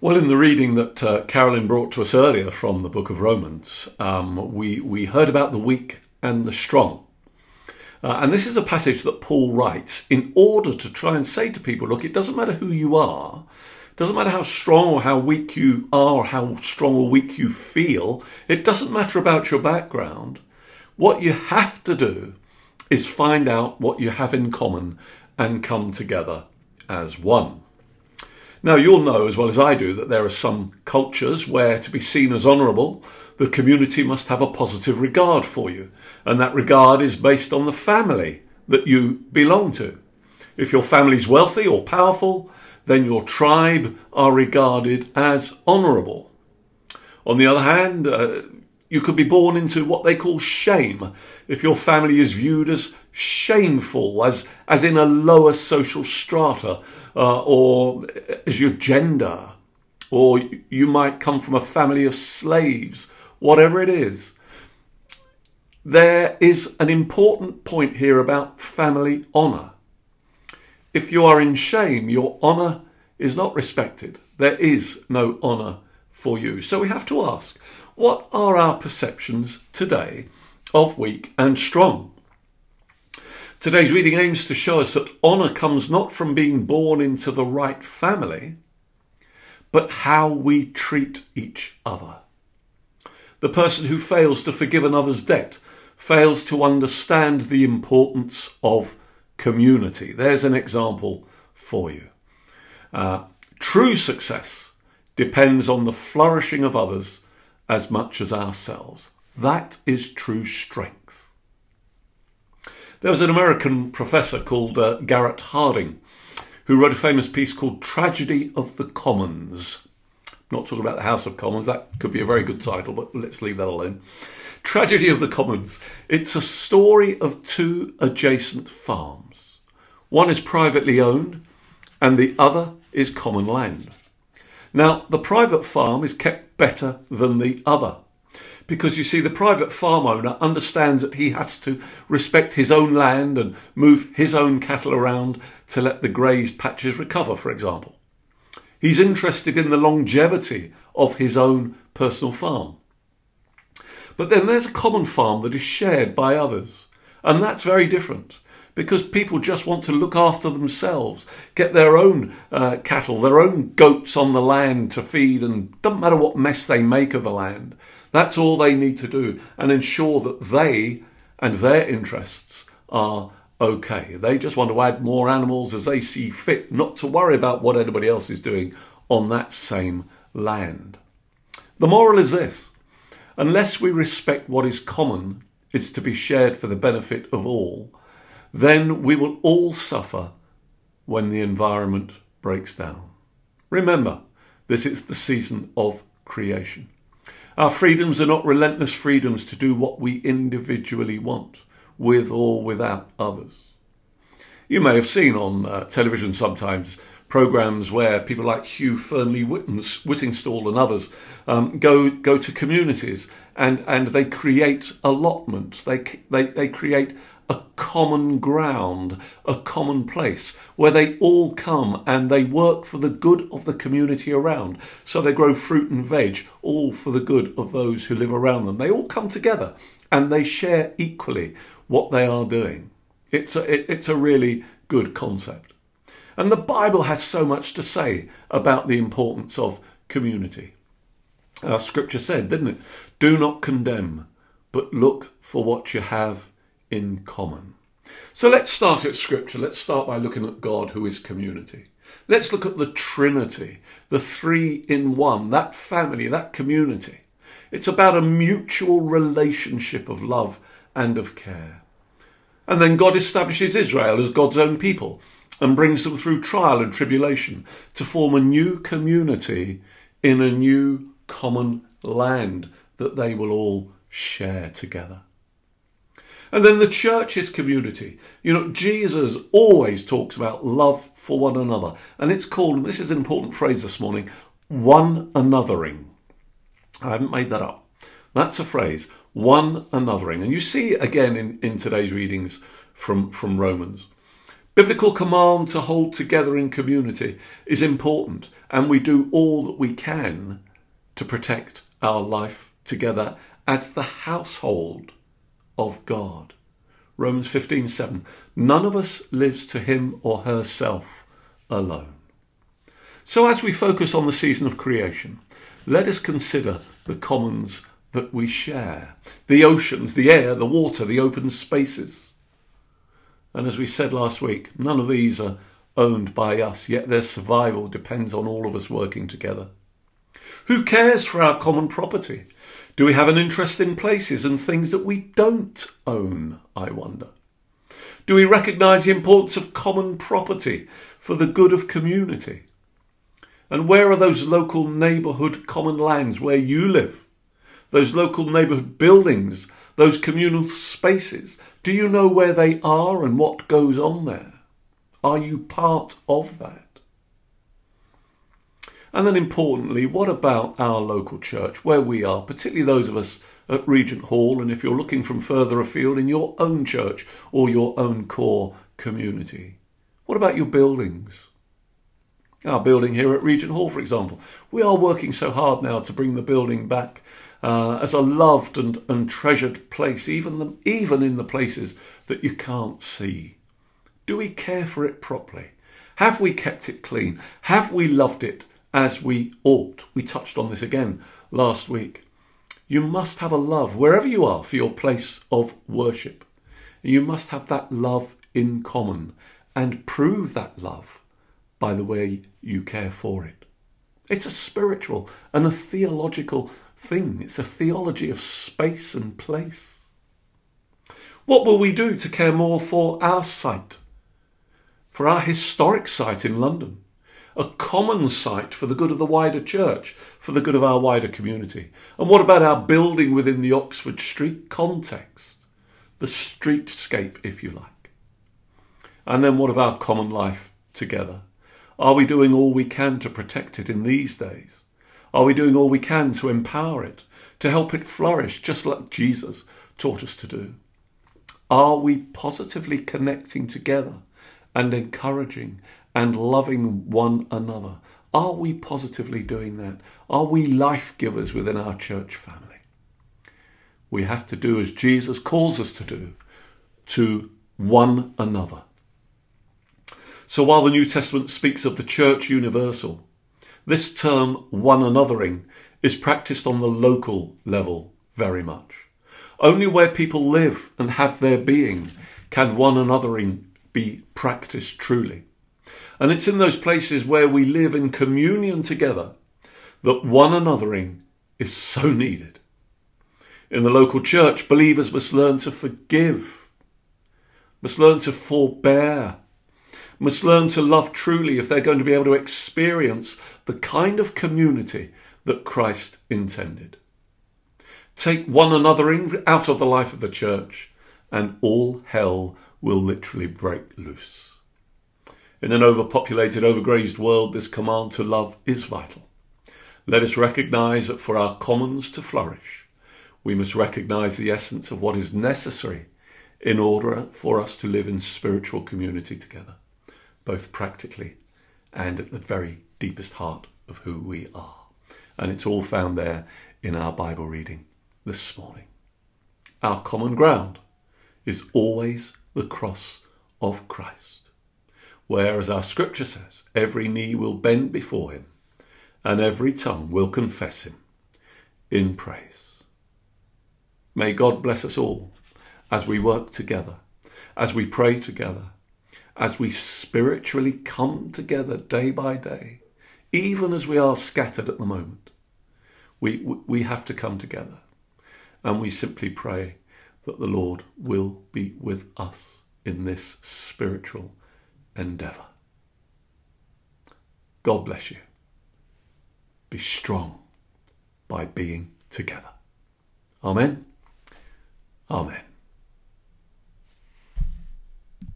Well, in the reading that uh, Carolyn brought to us earlier from the book of Romans, um, we, we heard about the weak and the strong. Uh, and this is a passage that Paul writes in order to try and say to people look, it doesn't matter who you are, doesn't matter how strong or how weak you are, or how strong or weak you feel, it doesn't matter about your background. What you have to do is find out what you have in common and come together as one. Now, you'll know as well as I do that there are some cultures where to be seen as honourable, the community must have a positive regard for you, and that regard is based on the family that you belong to. If your family's wealthy or powerful, then your tribe are regarded as honourable. On the other hand, uh, you could be born into what they call shame if your family is viewed as shameful, as, as in a lower social strata, uh, or as your gender, or you might come from a family of slaves, whatever it is. There is an important point here about family honour. If you are in shame, your honour is not respected. There is no honour for you. So we have to ask what are our perceptions today of weak and strong? Today's reading aims to show us that honour comes not from being born into the right family, but how we treat each other. The person who fails to forgive another's debt fails to understand the importance of community. There's an example for you. Uh, true success depends on the flourishing of others as much as ourselves. That is true strength. There was an American professor called uh, Garrett Hardin who wrote a famous piece called Tragedy of the Commons. Not talking about the House of Commons, that could be a very good title, but let's leave that alone. Tragedy of the Commons. It's a story of two adjacent farms. One is privately owned, and the other is common land. Now, the private farm is kept better than the other because you see, the private farm owner understands that he has to respect his own land and move his own cattle around to let the grazed patches recover, for example. He's interested in the longevity of his own personal farm. But then there's a common farm that is shared by others, and that's very different because people just want to look after themselves, get their own uh, cattle, their own goats on the land to feed, and doesn't matter what mess they make of the land. That's all they need to do and ensure that they and their interests are okay. They just want to add more animals as they see fit, not to worry about what anybody else is doing on that same land. The moral is this unless we respect what is common is to be shared for the benefit of all, then we will all suffer when the environment breaks down. Remember, this is the season of creation. Our freedoms are not relentless freedoms to do what we individually want, with or without others. You may have seen on uh, television sometimes programs where people like Hugh Fearnley Whittingstall and others um, go go to communities and, and they create allotments. They, they, they create a common ground, a common place where they all come and they work for the good of the community around. So they grow fruit and veg, all for the good of those who live around them. They all come together and they share equally what they are doing. It's a, it, it's a really good concept. And the Bible has so much to say about the importance of community. Our scripture said, didn't it? Do not condemn, but look for what you have in common. So let's start at Scripture. Let's start by looking at God, who is community. Let's look at the Trinity, the three in one, that family, that community. It's about a mutual relationship of love and of care. And then God establishes Israel as God's own people and brings them through trial and tribulation to form a new community in a new common land that they will all share together. And then the church's community. You know, Jesus always talks about love for one another. And it's called, and this is an important phrase this morning, one anothering. I haven't made that up. That's a phrase, one anothering. And you see again in, in today's readings from, from Romans. Biblical command to hold together in community is important, and we do all that we can to protect our life together as the household of God. Romans 15:7 None of us lives to him or herself alone. So as we focus on the season of creation, let us consider the commons that we share the oceans, the air, the water, the open spaces. And as we said last week, none of these are owned by us, yet their survival depends on all of us working together. Who cares for our common property? Do we have an interest in places and things that we don't own, I wonder? Do we recognise the importance of common property for the good of community? And where are those local neighbourhood common lands where you live? Those local neighbourhood buildings, those communal spaces? Do you know where they are and what goes on there? Are you part of that? And then importantly, what about our local church, where we are, particularly those of us at Regent Hall, and if you're looking from further afield in your own church or your own core community? What about your buildings? Our building here at Regent Hall, for example. We are working so hard now to bring the building back uh, as a loved and, and treasured place, even, the, even in the places that you can't see. Do we care for it properly? Have we kept it clean? Have we loved it as we ought? We touched on this again last week. You must have a love wherever you are for your place of worship. You must have that love in common and prove that love by the way you care for it. It's a spiritual and a theological thing. It's a theology of space and place. What will we do to care more for our site? For our historic site in London? A common site for the good of the wider church, for the good of our wider community? And what about our building within the Oxford Street context? The streetscape, if you like. And then what of our common life together? Are we doing all we can to protect it in these days? Are we doing all we can to empower it, to help it flourish, just like Jesus taught us to do? Are we positively connecting together and encouraging and loving one another? Are we positively doing that? Are we life givers within our church family? We have to do as Jesus calls us to do to one another. So while the New Testament speaks of the church universal, this term one anothering is practiced on the local level very much. Only where people live and have their being can one anothering be practiced truly. And it's in those places where we live in communion together that one anothering is so needed. In the local church, believers must learn to forgive, must learn to forbear, must learn to love truly if they're going to be able to experience the kind of community that Christ intended. Take one another in, out of the life of the church, and all hell will literally break loose. In an overpopulated, overgrazed world, this command to love is vital. Let us recognize that for our commons to flourish, we must recognize the essence of what is necessary in order for us to live in spiritual community together both practically and at the very deepest heart of who we are. And it's all found there in our Bible reading this morning. Our common ground is always the cross of Christ, where, as our scripture says, every knee will bend before him and every tongue will confess him in praise. May God bless us all as we work together, as we pray together, as we spiritually come together day by day, even as we are scattered at the moment, we, we have to come together. And we simply pray that the Lord will be with us in this spiritual endeavour. God bless you. Be strong by being together. Amen. Amen.